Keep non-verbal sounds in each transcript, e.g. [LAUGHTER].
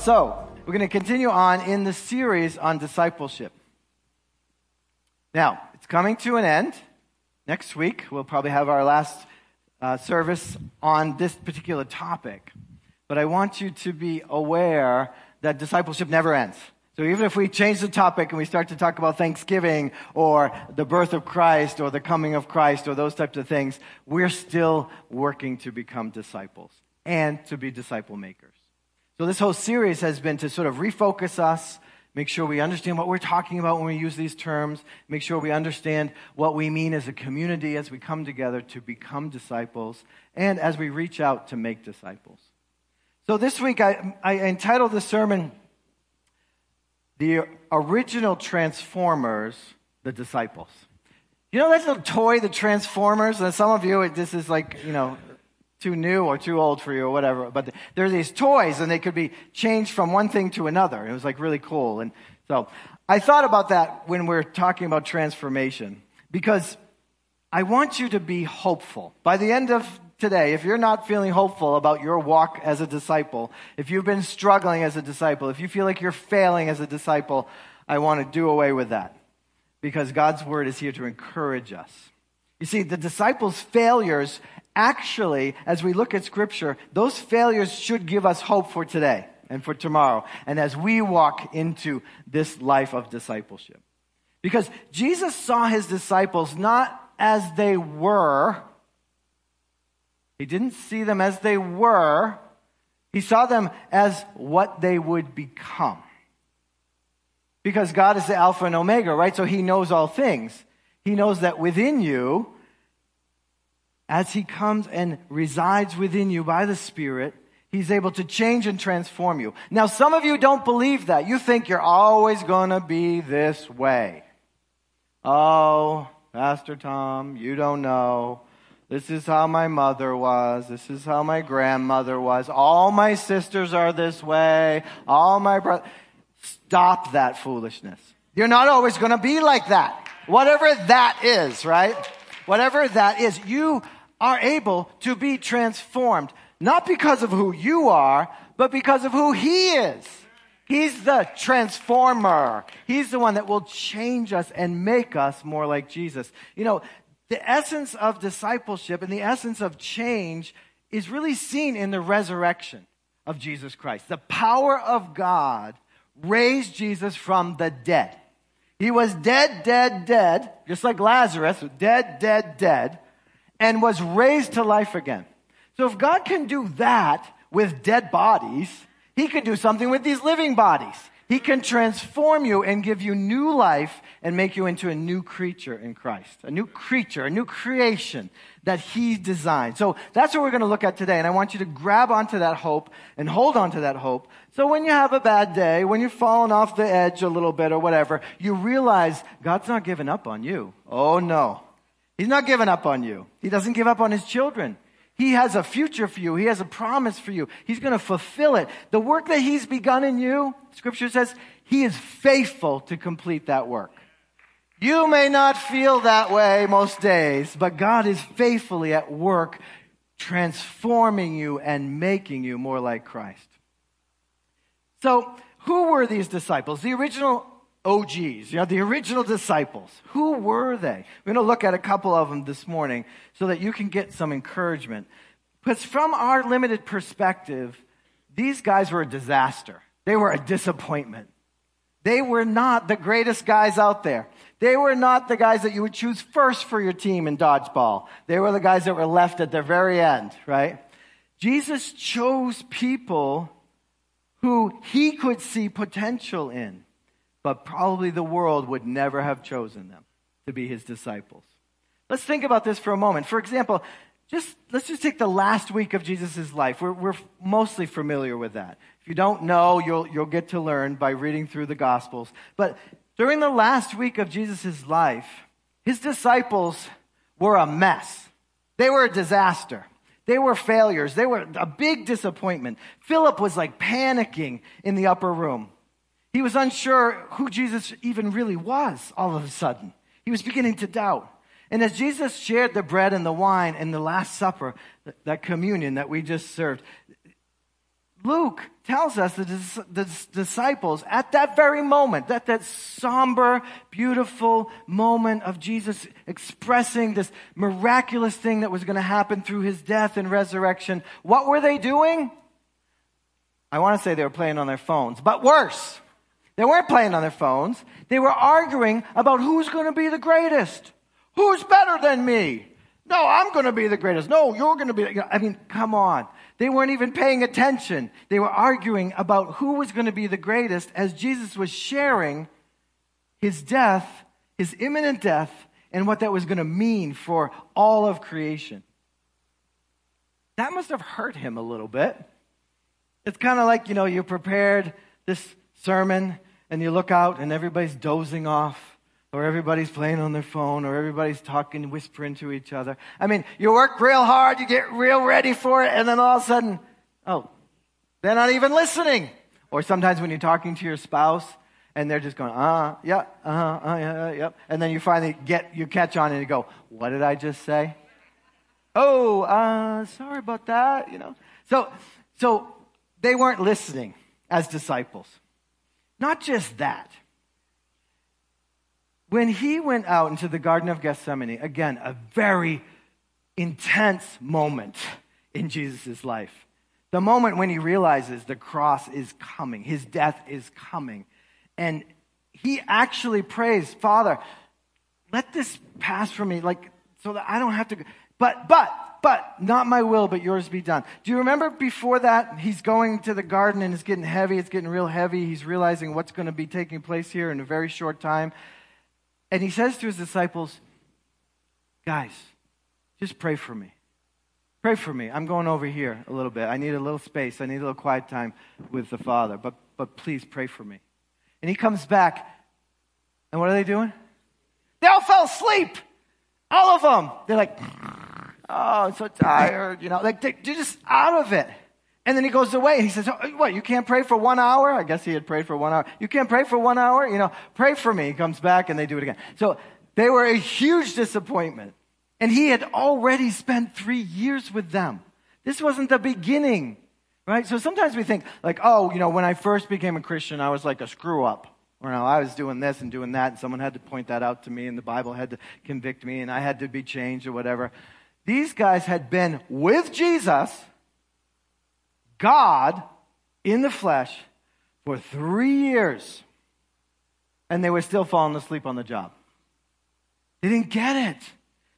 so we're going to continue on in the series on discipleship. Now, it's coming to an end. Next week, we'll probably have our last uh, service on this particular topic. But I want you to be aware that discipleship never ends. So even if we change the topic and we start to talk about Thanksgiving or the birth of Christ or the coming of Christ or those types of things, we're still working to become disciples and to be disciple makers. So this whole series has been to sort of refocus us, make sure we understand what we're talking about when we use these terms, make sure we understand what we mean as a community as we come together to become disciples, and as we reach out to make disciples. So this week I, I entitled the sermon, The Original Transformers, the Disciples. You know that little toy, the Transformers? And some of you, this is like, you know, too new or too old for you or whatever. But there are these toys and they could be changed from one thing to another. It was like really cool. And so I thought about that when we're talking about transformation because I want you to be hopeful. By the end of today, if you're not feeling hopeful about your walk as a disciple, if you've been struggling as a disciple, if you feel like you're failing as a disciple, I want to do away with that because God's word is here to encourage us. You see, the disciples' failures actually, as we look at scripture, those failures should give us hope for today and for tomorrow. And as we walk into this life of discipleship. Because Jesus saw his disciples not as they were. He didn't see them as they were. He saw them as what they would become. Because God is the Alpha and Omega, right? So He knows all things. He knows that within you, as He comes and resides within you by the Spirit, He's able to change and transform you. Now, some of you don't believe that. You think you're always going to be this way. Oh, Pastor Tom, you don't know. This is how my mother was. This is how my grandmother was. All my sisters are this way. All my brothers. Stop that foolishness. You're not always going to be like that. Whatever that is, right? Whatever that is, you are able to be transformed, not because of who you are, but because of who He is. He's the transformer. He's the one that will change us and make us more like Jesus. You know, the essence of discipleship and the essence of change is really seen in the resurrection of Jesus Christ. The power of God raised Jesus from the dead. He was dead, dead, dead, just like Lazarus, dead, dead, dead and was raised to life again. So if God can do that with dead bodies, he can do something with these living bodies. He can transform you and give you new life and make you into a new creature in Christ. A new creature, a new creation that He designed. So that's what we're going to look at today. And I want you to grab onto that hope and hold onto that hope. So when you have a bad day, when you're falling off the edge a little bit or whatever, you realize God's not giving up on you. Oh no. He's not giving up on you. He doesn't give up on his children. He has a future for you. He has a promise for you. He's going to fulfill it. The work that he's begun in you, scripture says, he is faithful to complete that work. You may not feel that way most days, but God is faithfully at work transforming you and making you more like Christ. So, who were these disciples? The original OGs, you know, the original disciples. Who were they? We're going to look at a couple of them this morning so that you can get some encouragement. Because from our limited perspective, these guys were a disaster. They were a disappointment. They were not the greatest guys out there. They were not the guys that you would choose first for your team in dodgeball. They were the guys that were left at the very end, right? Jesus chose people who he could see potential in but probably the world would never have chosen them to be his disciples. Let's think about this for a moment. For example, just let's just take the last week of Jesus' life. We're, we're mostly familiar with that. If you don't know, you'll, you'll get to learn by reading through the Gospels. But during the last week of Jesus' life, his disciples were a mess. They were a disaster. They were failures. They were a big disappointment. Philip was like panicking in the upper room. He was unsure who Jesus even really was all of a sudden. He was beginning to doubt. And as Jesus shared the bread and the wine in the Last Supper, that communion that we just served, Luke tells us that the disciples, at that very moment, that that somber, beautiful moment of Jesus expressing this miraculous thing that was going to happen through his death and resurrection, what were they doing? I want to say they were playing on their phones, but worse. They weren't playing on their phones. They were arguing about who's going to be the greatest. Who's better than me? No, I'm going to be the greatest. No, you're going to be. I mean, come on. They weren't even paying attention. They were arguing about who was going to be the greatest as Jesus was sharing his death, his imminent death, and what that was going to mean for all of creation. That must have hurt him a little bit. It's kind of like, you know, you prepared this sermon and you look out and everybody's dozing off or everybody's playing on their phone, or everybody's talking, whispering to each other. I mean, you work real hard, you get real ready for it, and then all of a sudden, oh, they're not even listening. Or sometimes when you're talking to your spouse, and they're just going, uh, yeah, uh, uh, yeah, yeah. And then you finally get, you catch on and you go, what did I just say? Oh, uh, sorry about that, you know. So, so they weren't listening as disciples. Not just that. When he went out into the Garden of Gethsemane, again, a very intense moment in Jesus' life. The moment when he realizes the cross is coming, his death is coming. And he actually prays, Father, let this pass from me, like, so that I don't have to go. But, but, but, not my will, but yours be done. Do you remember before that, he's going to the garden and it's getting heavy, it's getting real heavy. He's realizing what's going to be taking place here in a very short time. And he says to his disciples, Guys, just pray for me. Pray for me. I'm going over here a little bit. I need a little space. I need a little quiet time with the Father. But, but please pray for me. And he comes back. And what are they doing? They all fell asleep. All of them. They're like, oh, I'm so tired. You know, like they're just out of it. And then he goes away he says, oh, What, you can't pray for one hour? I guess he had prayed for one hour. You can't pray for one hour? You know, pray for me. He comes back and they do it again. So they were a huge disappointment. And he had already spent three years with them. This wasn't the beginning, right? So sometimes we think, like, oh, you know, when I first became a Christian, I was like a screw up. Or no, I was doing this and doing that, and someone had to point that out to me, and the Bible had to convict me, and I had to be changed or whatever. These guys had been with Jesus God in the flesh for three years, and they were still falling asleep on the job. They didn't get it.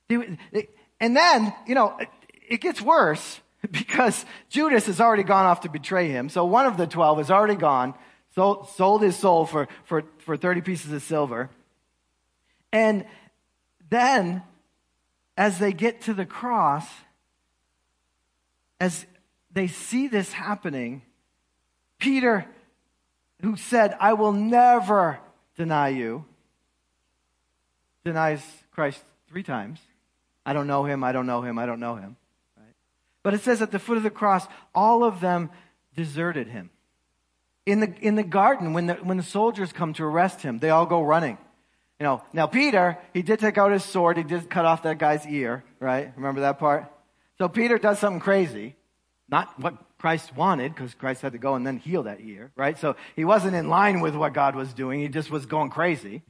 They, they, and then, you know, it, it gets worse [LAUGHS] because Judas has already gone off to betray him. So one of the 12 has already gone, sold, sold his soul for, for, for 30 pieces of silver. And then, as they get to the cross, as they see this happening, Peter, who said, I will never deny you, denies Christ three times. I don't know him, I don't know him, I don't know him. Right? But it says at the foot of the cross, all of them deserted him. In the, in the garden, when the, when the soldiers come to arrest him, they all go running. You know, now Peter, he did take out his sword, he did cut off that guy's ear, right? Remember that part? So Peter does something crazy. Not what Christ wanted, because Christ had to go and then heal that ear, right? So he wasn't in line with what God was doing. He just was going crazy.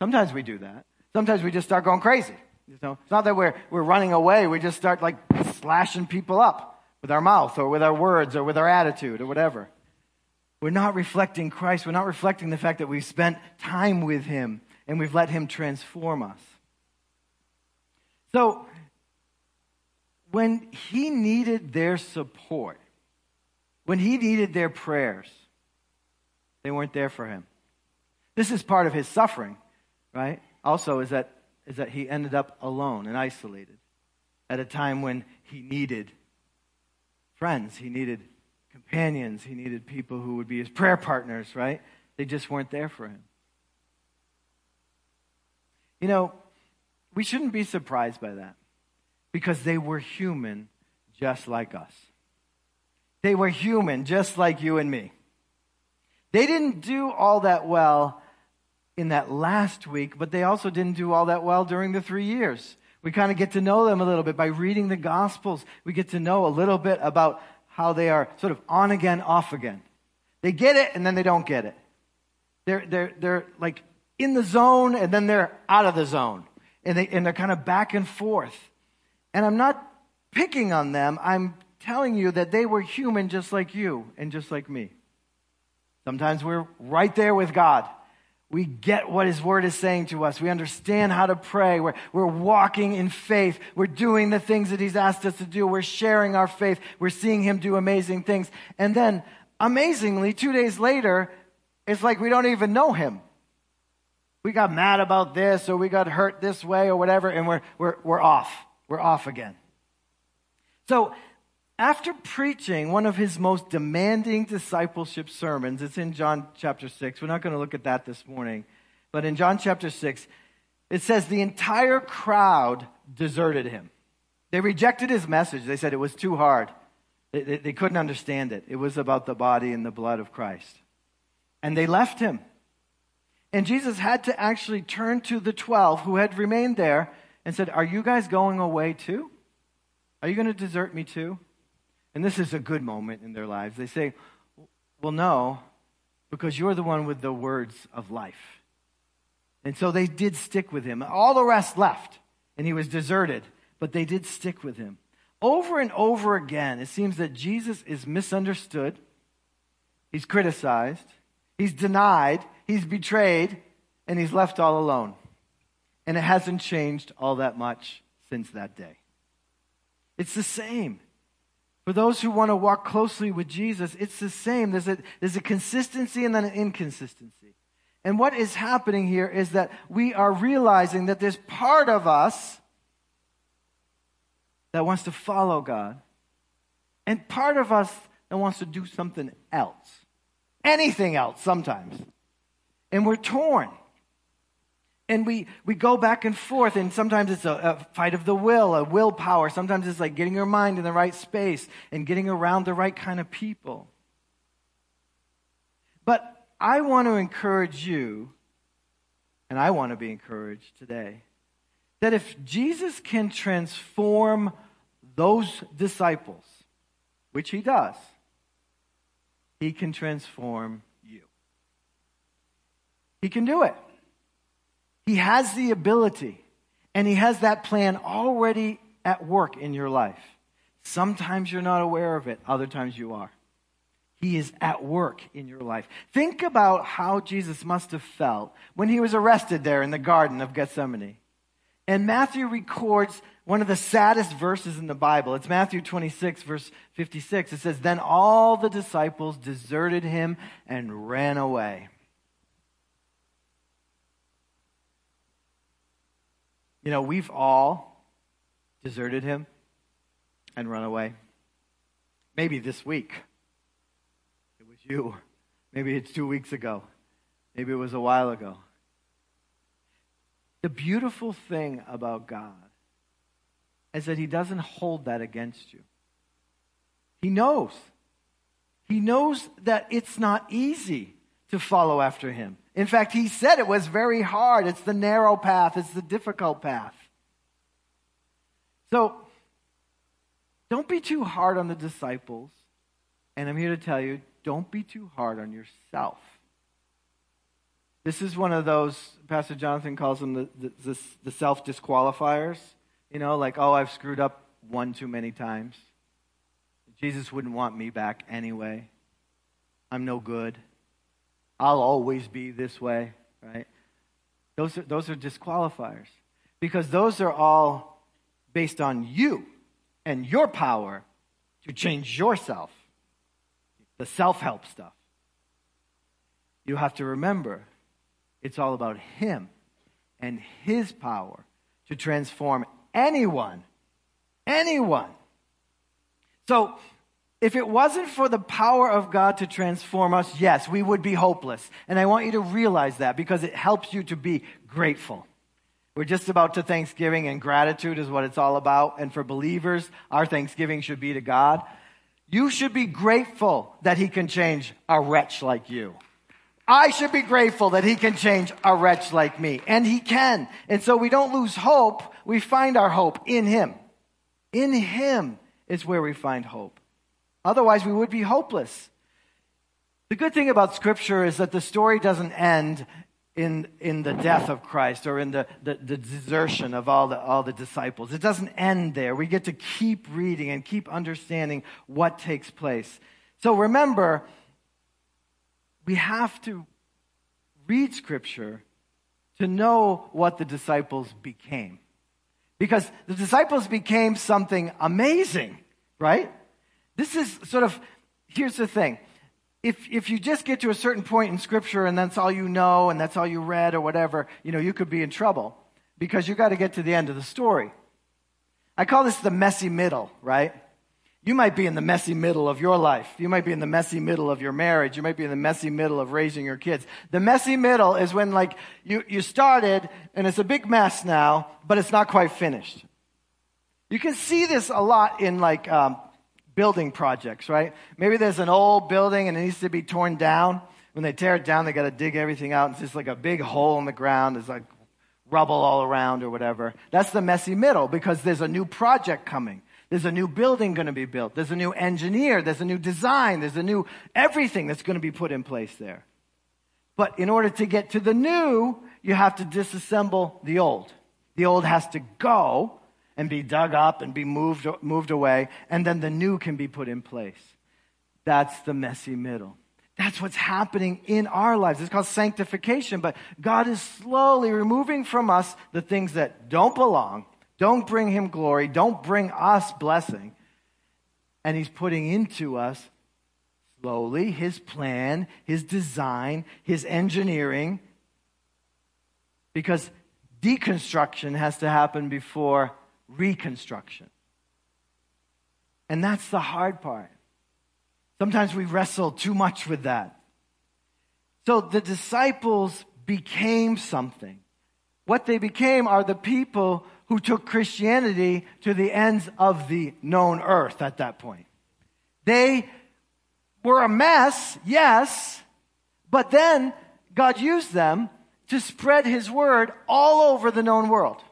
Sometimes we do that. Sometimes we just start going crazy. You know, it's not that we're, we're running away. We just start like slashing people up with our mouth or with our words or with our attitude or whatever. We're not reflecting Christ. We're not reflecting the fact that we've spent time with him and we've let him transform us. So when he needed their support, when he needed their prayers, they weren't there for him. This is part of his suffering, right? Also, is that, is that he ended up alone and isolated at a time when he needed friends, he needed companions, he needed people who would be his prayer partners, right? They just weren't there for him. You know, we shouldn't be surprised by that because they were human just like us. They were human just like you and me. They didn't do all that well in that last week, but they also didn't do all that well during the three years. We kind of get to know them a little bit by reading the Gospels. We get to know a little bit about how they are sort of on again, off again. They get it and then they don't get it. They're, they're, they're like in the zone and then they're out of the zone. And, they, and they're kind of back and forth. And I'm not picking on them. I'm telling you that they were human just like you and just like me. Sometimes we're right there with God. We get what His Word is saying to us. We understand how to pray. We're, we're walking in faith. We're doing the things that He's asked us to do. We're sharing our faith. We're seeing Him do amazing things. And then, amazingly, two days later, it's like we don't even know Him. We got mad about this or we got hurt this way or whatever, and we're, we're, we're off. We're off again. So, after preaching one of his most demanding discipleship sermons, it's in John chapter 6. We're not going to look at that this morning. But in John chapter 6, it says the entire crowd deserted him. They rejected his message. They said it was too hard. They, they, they couldn't understand it. It was about the body and the blood of Christ. And they left him. And Jesus had to actually turn to the 12 who had remained there and said, Are you guys going away too? Are you going to desert me too? And this is a good moment in their lives. They say, Well, no, because you're the one with the words of life. And so they did stick with him. All the rest left, and he was deserted, but they did stick with him. Over and over again, it seems that Jesus is misunderstood, he's criticized, he's denied, he's betrayed, and he's left all alone. And it hasn't changed all that much since that day. It's the same. For those who want to walk closely with Jesus, it's the same. There's a, there's a consistency and then an inconsistency. And what is happening here is that we are realizing that there's part of us that wants to follow God, and part of us that wants to do something else. Anything else sometimes. And we're torn and we, we go back and forth, and sometimes it's a, a, fight of the will, a willpower. Sometimes it's like getting your mind in the right space and getting around the right kind of people. But I want to encourage you, and I want to be encouraged today, that if Jesus can transform those disciples, which he does, he can transform you. He can do it. He has the ability, and He has that plan already at work in your life. Sometimes you're not aware of it, other times you are. He is at work in your life. Think about how Jesus must have felt when he was arrested there in the Garden of Gethsemane. And Matthew records one of the saddest verses in the Bible. It's Matthew 26, verse 56. It says, Then all the disciples deserted him and ran away. You know, we've all deserted him and run away. Maybe this week. It was you. Maybe it's two weeks ago. Maybe it was a while ago. The beautiful thing about God is that He doesn't hold that against you. He knows. He knows that it's not easy to follow after Him. In fact, he said it was very hard. It's the narrow path, it's the difficult path. So, don't be too hard on the disciples. And I'm here to tell you don't be too hard on yourself. This is one of those, Pastor Jonathan calls them the, the, the self disqualifiers. You know, like, oh, I've screwed up one too many times. Jesus wouldn't want me back anyway. I'm no good. I'll always be this way, right? Those are, those are disqualifiers because those are all based on you and your power to change yourself, the self help stuff. You have to remember it's all about Him and His power to transform anyone. Anyone. So, if it wasn't for the power of God to transform us, yes, we would be hopeless. And I want you to realize that because it helps you to be grateful. We're just about to Thanksgiving, and gratitude is what it's all about. And for believers, our Thanksgiving should be to God. You should be grateful that He can change a wretch like you. I should be grateful that He can change a wretch like me. And He can. And so we don't lose hope. We find our hope in Him. In Him is where we find hope. Otherwise, we would be hopeless. The good thing about Scripture is that the story doesn't end in, in the death of Christ or in the, the, the, desertion of all the, all the disciples. It doesn't end there. We get to keep reading and keep understanding what takes place. So remember, we have to read Scripture to know what the disciples became. Because the disciples became something amazing, right? This is sort of, here's the thing. If, if you just get to a certain point in scripture and that's all you know and that's all you read or whatever, you know, you could be in trouble because you got to get to the end of the story. I call this the messy middle, right? You might be in the messy middle of your life. You might be in the messy middle of your marriage. You might be in the messy middle of raising your kids. The messy middle is when like you, you started and it's a big mess now, but it's not quite finished. You can see this a lot in like um, building projects, right? Maybe there's an old building and it needs to be torn down. When they tear it down, they got to dig everything out. It's just like a big hole in the ground. There's like rubble all around or whatever. That's the messy middle because there's a new project coming. There's a new building going to be built. There's a new engineer. There's a new design. There's a new everything that's going to be put in place there. But in order to get to the new, you have to disassemble the old. The old has to go and be dug up and be moved, moved away, and then the new can be put in place. That's the messy middle. That's what's happening in our lives. It's called sanctification, but God is slowly removing from us the things that don't belong don't bring him glory. Don't bring us blessing. And he's putting into us slowly his plan, his design, his engineering. Because deconstruction has to happen before reconstruction. And that's the hard part. Sometimes we wrestle too much with that. So the disciples became something. What they became are the people who took Christianity to the ends of the known earth at that point. They were a mess, yes, but then God used them to spread his word all over the known world.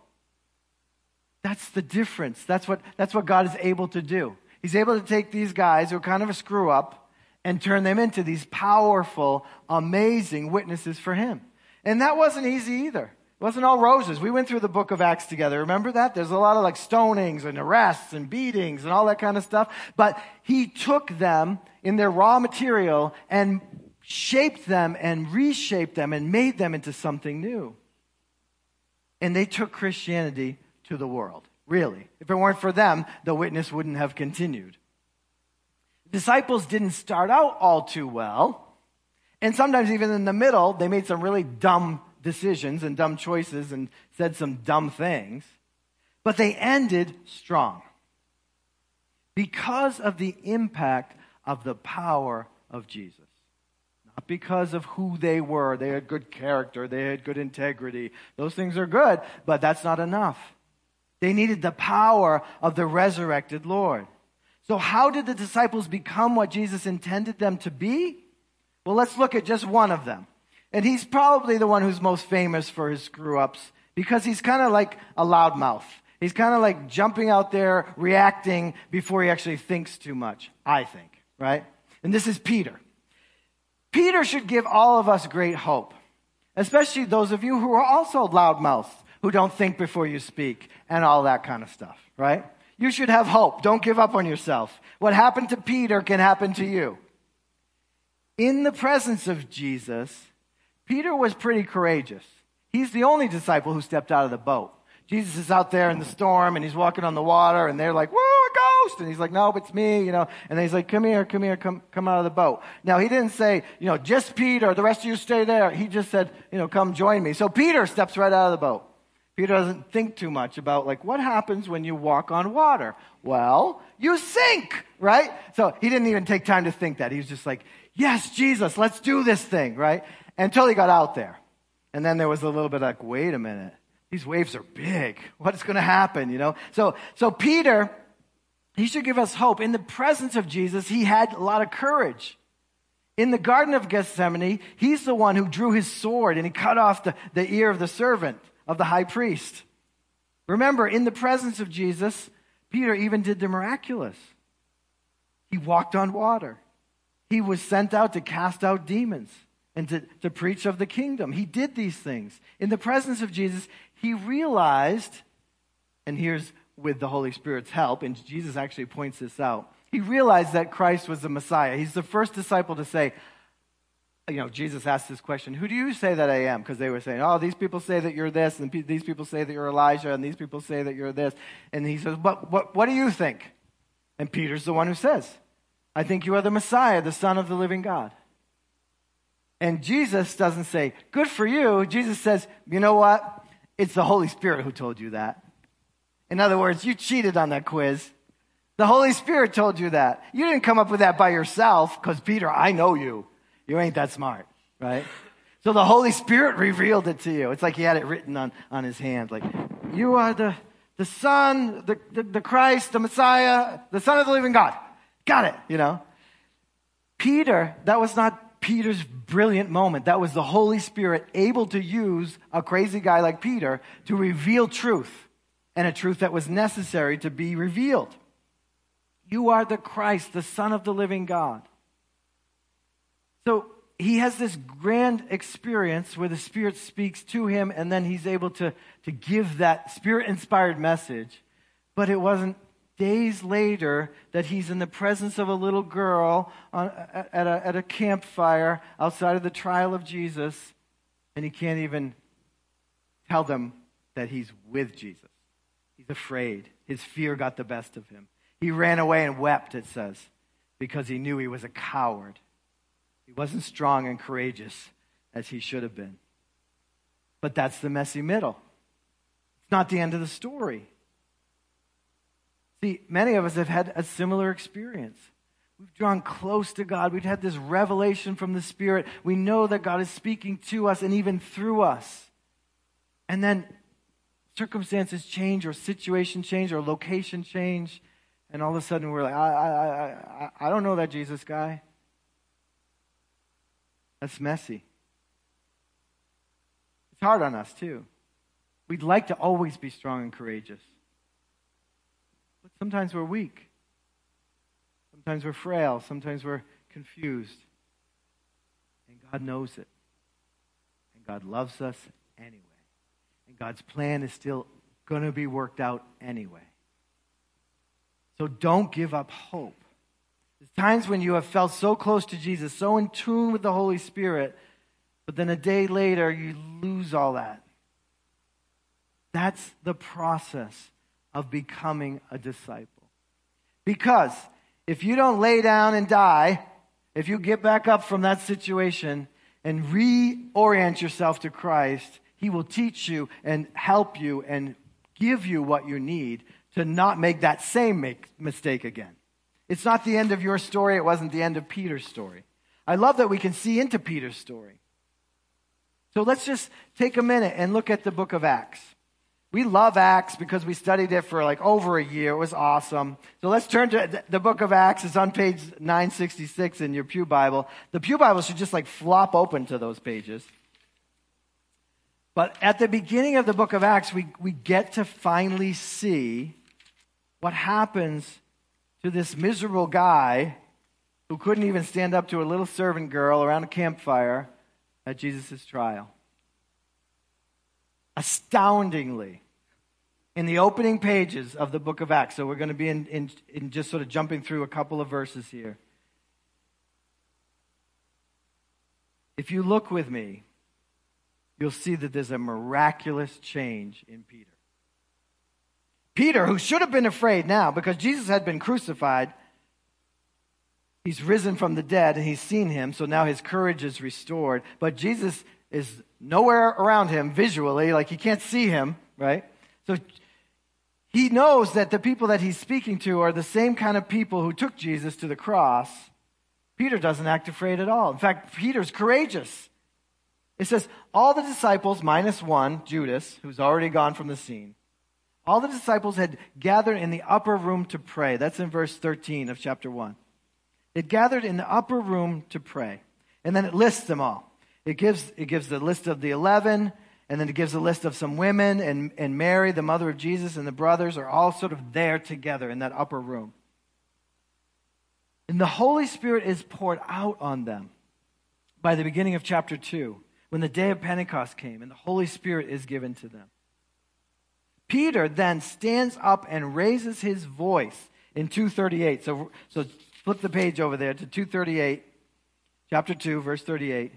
That's the difference. That's what, that's what God is able to do. He's able to take these guys who are kind of a screw up and turn them into these powerful, amazing witnesses for him. And that wasn't easy either. It wasn't all roses. We went through the book of Acts together. Remember that? There's a lot of like stonings and arrests and beatings and all that kind of stuff. But he took them in their raw material and shaped them and reshaped them and made them into something new. And they took Christianity to the world. Really. If it weren't for them, the witness wouldn't have continued. Disciples didn't start out all too well. And sometimes even in the middle, they made some really dumb decisions and dumb choices and said some dumb things, but they ended strong because of the impact of the power of Jesus. Not because of who they were. They had good character, they had good integrity. Those things are good, but that's not enough. They needed the power of the resurrected Lord. So, how did the disciples become what Jesus intended them to be? Well, let's look at just one of them. And he's probably the one who's most famous for his screw ups because he's kind of like a loudmouth. He's kind of like jumping out there, reacting before he actually thinks too much, I think, right? And this is Peter. Peter should give all of us great hope, especially those of you who are also loudmouths, who don't think before you speak, and all that kind of stuff, right? You should have hope. Don't give up on yourself. What happened to Peter can happen to you. In the presence of Jesus, Peter was pretty courageous. He's the only disciple who stepped out of the boat. Jesus is out there in the storm and he's walking on the water and they're like, whoa, a ghost. And he's like, no, it's me, you know. And he's like, come here, come here, come, come out of the boat. Now he didn't say, you know, just Peter, the rest of you stay there. He just said, you know, come join me. So Peter steps right out of the boat. Peter doesn't think too much about like what happens when you walk on water. Well, you sink, right? So he didn't even take time to think that. He was just like, yes, Jesus, let's do this thing, right? Until he got out there. And then there was a little bit like, wait a minute, these waves are big. What's going to happen? You know? So, so Peter, he should give us hope. In the presence of Jesus, he had a lot of courage. In the Garden of Gethsemane, he's the one who drew his sword and he cut off the, the ear of the servant of the high priest. Remember, in the presence of Jesus, Peter even did the miraculous. He walked on water. He was sent out to cast out demons and to, to preach of the kingdom. He did these things. In the presence of Jesus, he realized, and here's with the Holy Spirit's help, and Jesus actually points this out. He realized that Christ was the Messiah. He's the first disciple to say, you know, Jesus asked this question, Who do you say that I am? Because they were saying, Oh, these people say that you're this, and these people say that you're Elijah, and these people say that you're this. And he says, But what, what do you think? And Peter's the one who says, I think you are the Messiah, the Son of the living God. And Jesus doesn't say, Good for you. Jesus says, You know what? It's the Holy Spirit who told you that. In other words, you cheated on that quiz. The Holy Spirit told you that. You didn't come up with that by yourself, because Peter, I know you. You ain't that smart, right? So the Holy Spirit revealed it to you. It's like he had it written on, on his hand. Like, you are the, the Son, the, the, the Christ, the Messiah, the Son of the living God. Got it, you know? Peter, that was not Peter's brilliant moment. That was the Holy Spirit able to use a crazy guy like Peter to reveal truth and a truth that was necessary to be revealed. You are the Christ, the Son of the living God. So he has this grand experience where the Spirit speaks to him and then he's able to, to give that Spirit inspired message. But it wasn't days later that he's in the presence of a little girl on, at, a, at a campfire outside of the trial of Jesus, and he can't even tell them that he's with Jesus. He's afraid. His fear got the best of him. He ran away and wept, it says, because he knew he was a coward. He wasn't strong and courageous as he should have been. But that's the messy middle. It's not the end of the story. See, many of us have had a similar experience. We've drawn close to God. We've had this revelation from the Spirit. We know that God is speaking to us and even through us. And then circumstances change, or situation change, or location change, and all of a sudden we're like, I, I, I, I don't know that Jesus guy. That's messy. It's hard on us, too. We'd like to always be strong and courageous. But sometimes we're weak. Sometimes we're frail. Sometimes we're confused. And God knows it. And God loves us anyway. And God's plan is still going to be worked out anyway. So don't give up hope. There's times when you have felt so close to Jesus, so in tune with the Holy Spirit, but then a day later you lose all that. That's the process of becoming a disciple. Because if you don't lay down and die, if you get back up from that situation and reorient yourself to Christ, He will teach you and help you and give you what you need to not make that same make, mistake again. It's not the end of your story. It wasn't the end of Peter's story. I love that we can see into Peter's story. So let's just take a minute and look at the book of Acts. We love Acts because we studied it for like over a year. It was awesome. So let's turn to the book of Acts. It's on page 966 in your Pew Bible. The Pew Bible should just like flop open to those pages. But at the beginning of the book of Acts, we, we get to finally see what happens to this miserable guy who couldn't even stand up to a little servant girl around a campfire at Jesus' trial astoundingly in the opening pages of the book of Acts. So we're going to be in, in, in just sort of jumping through a couple of verses here. If you look with me, you'll see that there's a miraculous change in Peter. Peter, who should have been afraid now because Jesus had been crucified, he's risen from the dead and he's seen him, so now his courage is restored. But Jesus is nowhere around him visually, like he can't see him, right? So he knows that the people that he's speaking to are the same kind of people who took Jesus to the cross. Peter doesn't act afraid at all. In fact, Peter's courageous. It says, all the disciples, minus one, Judas, who's already gone from the scene, all the disciples had gathered in the upper room to pray. That's in verse 13 of chapter 1. It gathered in the upper room to pray. And then it lists them all. It gives, it gives the list of the 11, and then it gives a list of some women, and, and Mary, the mother of Jesus, and the brothers are all sort of there together in that upper room. And the Holy Spirit is poured out on them by the beginning of chapter 2, when the day of Pentecost came and the Holy Spirit is given to them. Peter then stands up and raises his voice in 238. So, so flip the page over there to 238, chapter 2, verse 38.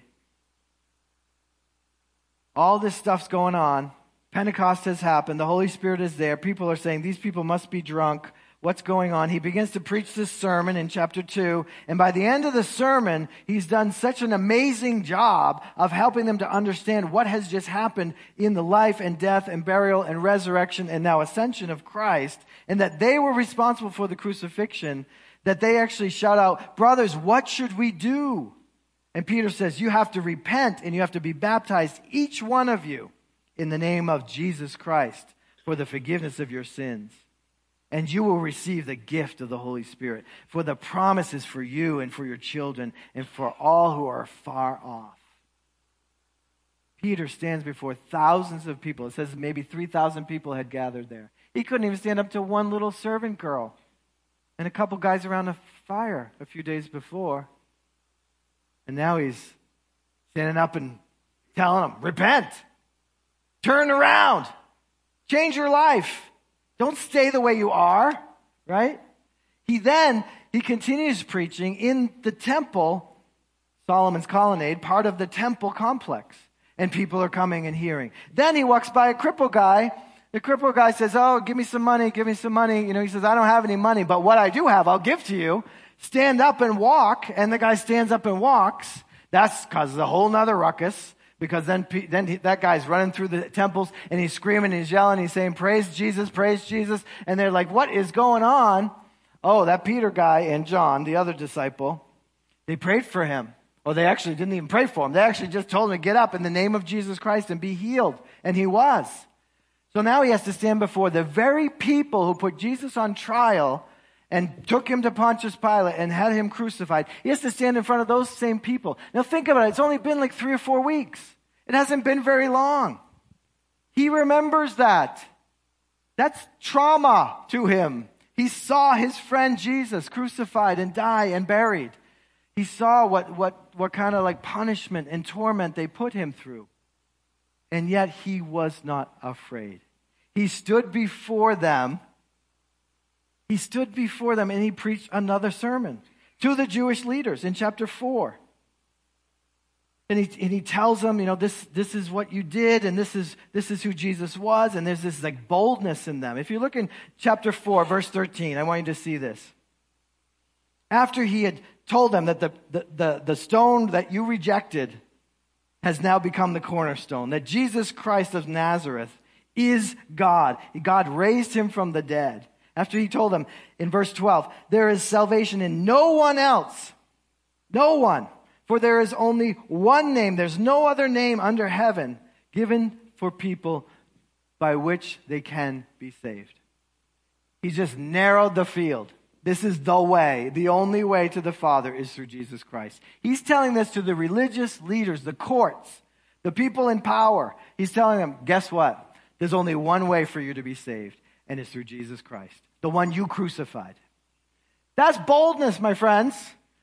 All this stuff's going on. Pentecost has happened. The Holy Spirit is there. People are saying, These people must be drunk. What's going on? He begins to preach this sermon in chapter 2. And by the end of the sermon, he's done such an amazing job of helping them to understand what has just happened in the life and death and burial and resurrection and now ascension of Christ, and that they were responsible for the crucifixion, that they actually shout out, Brothers, what should we do? And Peter says, You have to repent and you have to be baptized, each one of you in the name of Jesus Christ for the forgiveness of your sins. And you will receive the gift of the Holy Spirit, for the promises for you and for your children and for all who are far off. Peter stands before thousands of people. It says maybe 3,000 people had gathered there. He couldn't even stand up to one little servant girl and a couple guys around a fire a few days before. And now he's standing up and telling them, repent. Turn around. Change your life. Don't stay the way you are, right? He then, he continues preaching in the temple, Solomon's colonnade, part of the temple complex. And people are coming and hearing. Then he walks by a crippled guy. The crippled guy says, Oh, give me some money, give me some money. You know, he says, I don't have any money, but what I do have, I'll give to you. Stand up and walk. And the guy stands up and walks. That's causes a whole nother ruckus because then, then he, that guy's running through the temples and he's screaming he's yelling. He's saying, praise Jesus, praise Jesus. And they're like, what is going on? Oh, that Peter guy and John, the other disciple, they prayed for him. Or they actually didn't even pray for him. They actually just told him to get up in the name of Jesus Christ and be healed. And he was. So now he has to stand before the very people who put Jesus on trial and took him to Pontius Pilate and had him crucified. He has to stand in front of those same people. Now think about it. It's only been like three or four weeks. It hasn't been very long. He remembers that. That's trauma to him. He saw his friend Jesus crucified and die and buried. He saw what, what, what kind of like punishment and torment they put him through. And yet he was not afraid. He stood before them he stood before them and he preached another sermon to the Jewish leaders in chapter 4. And he, and he tells them, you know, this, this is what you did, and this is, this is who Jesus was, and there's this like boldness in them. If you look in chapter 4, verse 13, I want you to see this. After he had told them that the, the, the, the stone that you rejected has now become the cornerstone, that Jesus Christ of Nazareth is God. God raised him from the dead. After he told them in verse 12, there is salvation in no one else. No one. For there is only one name. There's no other name under heaven given for people by which they can be saved. He just narrowed the field. This is the way. The only way to the Father is through Jesus Christ. He's telling this to the religious leaders, the courts, the people in power. He's telling them, guess what? There's only one way for you to be saved and it's through Jesus Christ, the one you crucified. That's boldness, my friends.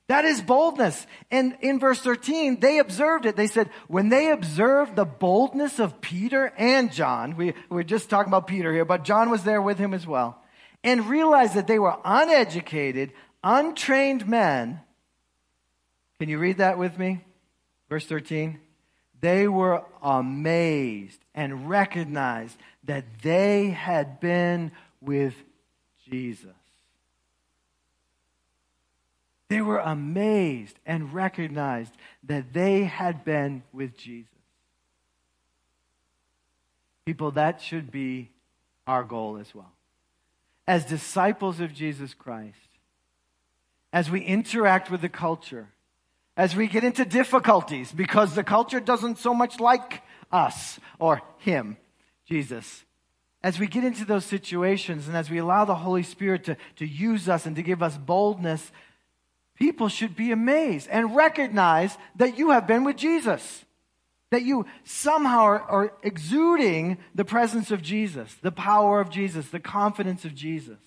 That is boldness. And in verse 13, they observed it. They said, when they observed the boldness of Peter and John, we, we're just talking about Peter here, but John was there with him as well, and realized that they were uneducated, untrained men. Can you read that with me? Verse 13. They were amazed and recognized that they had been with Jesus. They were amazed and recognized that they had been with Jesus. People, that should be our goal as well. As disciples of Jesus Christ, as we interact with the culture, as we get into difficulties because the culture doesn't so much like us or him Jesus. As we get into those situations and as we allow the Holy Spirit to, to use us and to give us boldness, people should be amazed and recognize that you have been with Jesus. That you somehow are, are exuding the presence of Jesus, the power of Jesus, the confidence of Jesus.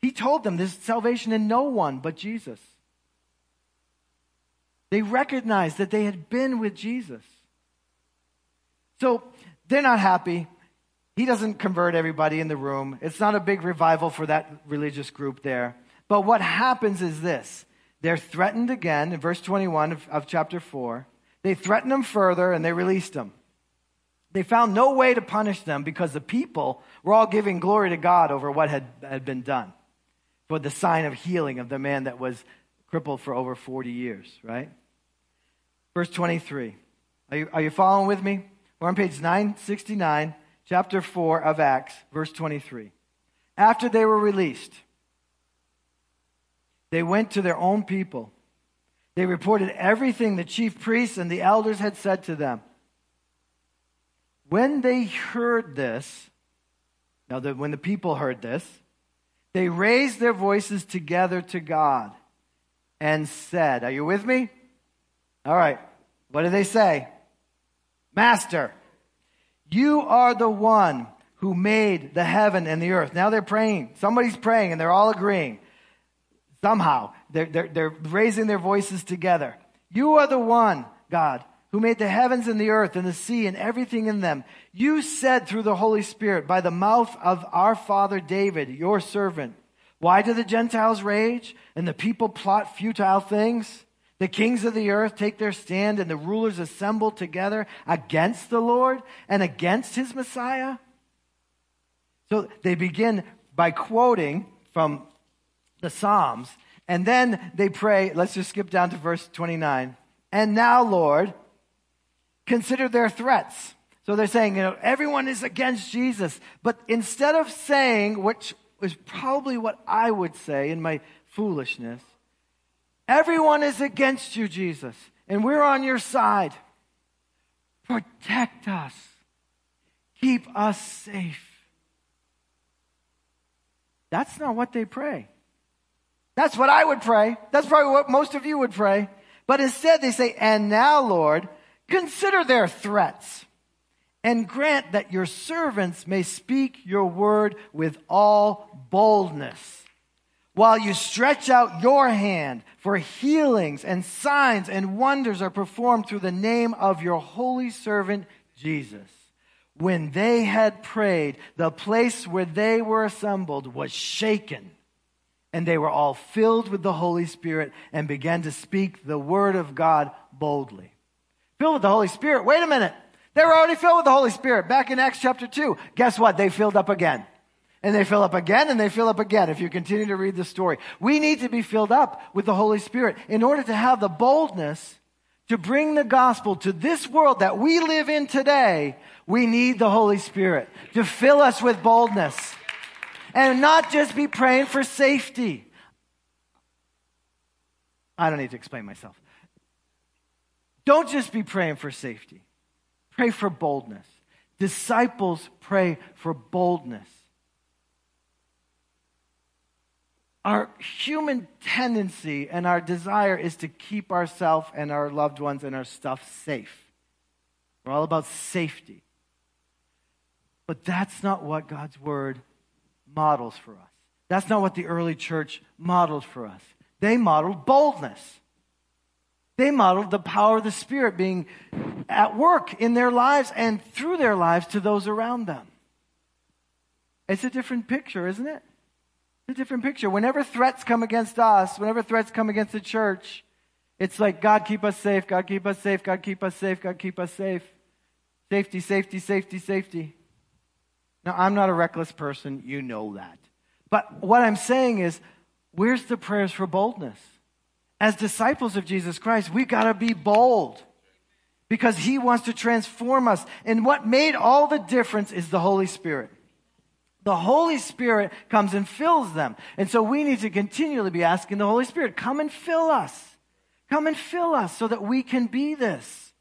He told them there's salvation in no one but Jesus. They recognized that they had been with Jesus. So they're not happy. He doesn't convert everybody in the room. It's not a big revival for that religious group there. But what happens is this they're threatened again in verse 21 of, of chapter 4. They threatened them further and they released them. They found no way to punish them because the people were all giving glory to God over what had, had been done for the sign of healing of the man that was crippled for over 40 years, right? Verse 23. Are you, are you following with me? We're on page 969, chapter 4 of Acts, verse 23. After they were released, they went to their own people. They reported everything the chief priests and the elders had said to them. When they heard this, now the, when the people heard this, they raised their voices together to God and said, Are you with me? All right. What did they say? Master, you are the one who made the heaven and the earth. Now they're praying. Somebody's praying and they're all agreeing. Somehow, they're, they're, they're raising their voices together. You are the one, God, who made the heavens and the earth and the sea and everything in them. You said through the Holy Spirit by the mouth of our father David, your servant, why do the Gentiles rage and the people plot futile things? The kings of the earth take their stand and the rulers assemble together against the Lord and against his Messiah. So they begin by quoting from the Psalms. And then they pray, let's just skip down to verse 29. And now, Lord, consider their threats. So they're saying, you know, everyone is against Jesus. But instead of saying, which is probably what I would say in my foolishness, everyone is against you, Jesus, and we're on your side. Protect us. Keep us safe. That's not what they pray. That's what I would pray. That's probably what most of you would pray. But instead they say, and now, Lord, consider their threats and grant that your servants may speak your word with all boldness while you stretch out your hand for healings and signs and wonders are performed through the name of your holy servant Jesus. When they had prayed, the place where they were assembled was shaken and they were all filled with the Holy Spirit and began to speak the word of God boldly. Filled with the Holy Spirit. Wait a minute. They were already filled with the Holy Spirit back in Acts chapter 2. Guess what? They filled up again. And they fill up again and they fill up again if you continue to read the story. We need to be filled up with the Holy Spirit in order to have the boldness to bring the gospel to this world that we live in today. We need the Holy Spirit to fill us with boldness and not just be praying for safety. I don't need to explain myself. Don't just be praying for safety, pray for boldness. Disciples pray for boldness. Our human tendency and our desire is to keep ourselves and our loved ones and our stuff safe. We're all about safety. But that's not what God's word models for us. That's not what the early church modeled for us. They modeled boldness. They modeled the power of the Spirit being at work in their lives and through their lives to those around them. It's a different picture, isn't it? A different picture. Whenever threats come against us, whenever threats come against the church, it's like, God keep us safe, God keep us safe, God keep us safe, God keep us safe. Safety, safety, safety, safety. Now, I'm not a reckless person. You know that. But what I'm saying is, where's the prayers for boldness? As disciples of Jesus Christ, we got to be bold because he wants to transform us. And what made all the difference is the Holy Spirit. The Holy Spirit comes and fills them. And so we need to continually be asking the Holy Spirit, come and fill us. Come and fill us so that we can be this.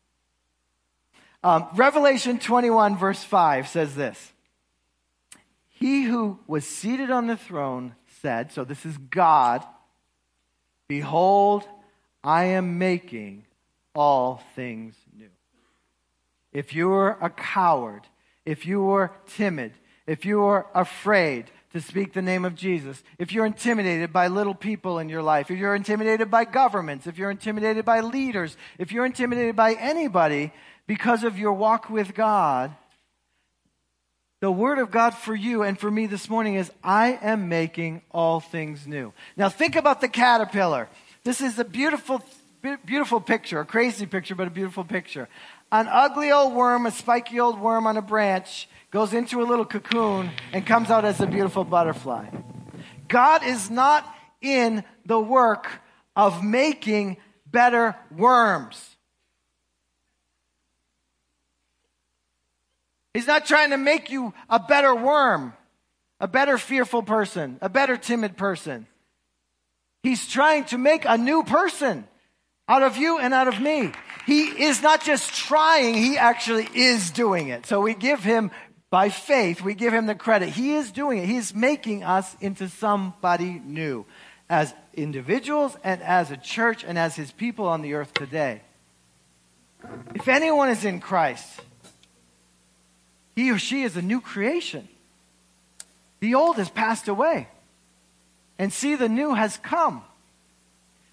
Um, Revelation 21, verse 5 says this he who was seated on the throne said, so this is God, Behold, I am making all things new. If you were a coward, if you were timid, if you are afraid to speak the name of Jesus, if you're intimidated by little people in your life, if you're intimidated by governments, if you're intimidated by leaders, if you're intimidated by anybody because of your walk with God, the word of God for you and for me this morning is I am making all things new. Now think about the caterpillar. This is a beautiful, beautiful picture, a crazy picture, but a beautiful picture. An ugly old worm, a spiky old worm on a branch, goes into a little cocoon and comes out as a beautiful butterfly. God is not in the work of making better worms. He's not trying to make you a better worm, a better fearful person, a better timid person. He's trying to make a new person out of you and out of me. He is not just trying, he actually is doing it. So we give him by faith, we give him the credit. He is doing it. He is making us into somebody new as individuals and as a church and as his people on the earth today. If anyone is in Christ, he or she is a new creation. The old has passed away. And see, the new has come.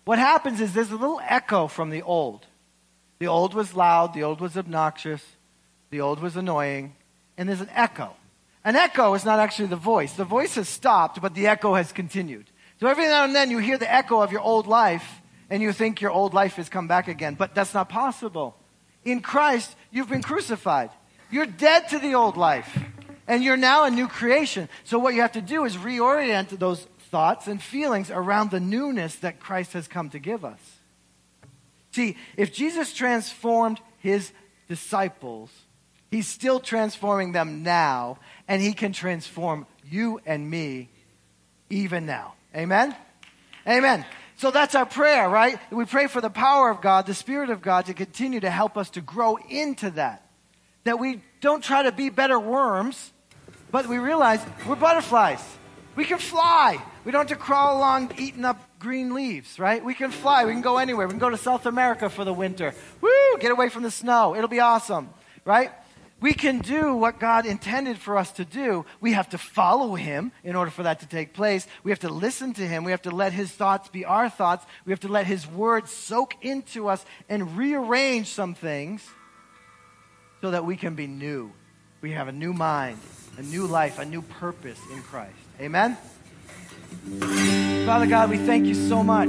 What happens is there's a little echo from the old. The old was loud, the old was obnoxious, the old was annoying, and there's an echo. An echo is not actually the voice. The voice has stopped, but the echo has continued. So every now and then you hear the echo of your old life and you think your old life has come back again, but that's not possible. In Christ, you've been crucified. You're dead to the old life and you're now a new creation. So what you have to do is reorient those thoughts and feelings around the newness that Christ has come to give us. See, if Jesus transformed his disciples, He's still transforming them now, and He can transform you and me even now. Amen? Amen. So that's our prayer, right? We pray for the power of God, the Spirit of God, to continue to help us to grow into that. That we don't try to be better worms, but we realize we're butterflies. We can fly. We don't have to crawl along eating up green leaves, right? We can fly. We can go anywhere. We can go to South America for the winter. Woo! Get away from the snow. It'll be awesome, right? We can do what God intended for us to do. We have to follow Him in order for that to take place. We have to listen to Him. We have to let His thoughts be our thoughts. We have to let His words soak into us and rearrange some things so that we can be new. We have a new mind, a new life, a new purpose in Christ. Amen? Father God, we thank you so much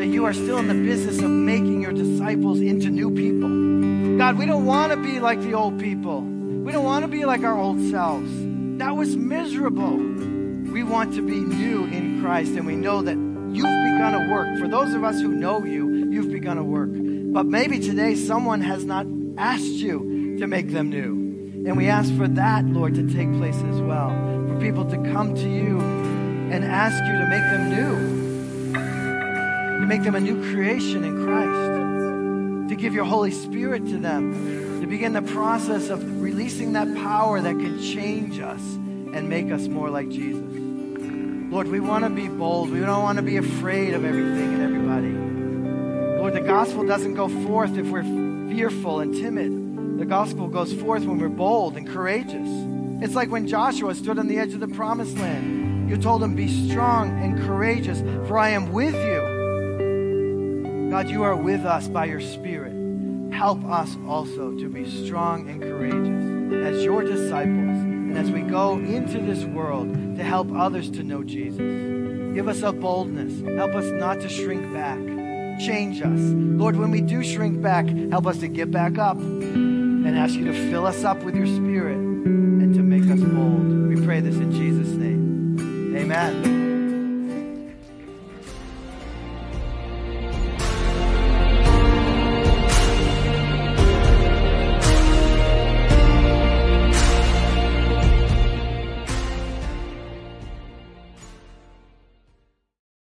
that you are still in the business of making your disciples into new people. God, we don't want to be like the old people. We don't want to be like our old selves. That was miserable. We want to be new in Christ, and we know that you've begun a work. For those of us who know you, you've begun a work. But maybe today someone has not asked you to make them new. And we ask for that, Lord, to take place as well. For people to come to you and ask you to make them new, make them a new creation in Christ to give your Holy Spirit to them, to begin the process of releasing that power that can change us and make us more like Jesus. Lord, we want to be bold. We don't want to be afraid of everything and everybody. Lord, the gospel doesn't go forth if we're fearful and timid. The gospel goes forth when we're bold and courageous. It's like when Joshua stood on the edge of the promised land. You told him, Be strong and courageous, for I am with you. God, you are with us by your Spirit. Help us also to be strong and courageous as your disciples and as we go into this world to help others to know Jesus. Give us a boldness. Help us not to shrink back. Change us. Lord, when we do shrink back, help us to get back up and ask you to fill us up with your Spirit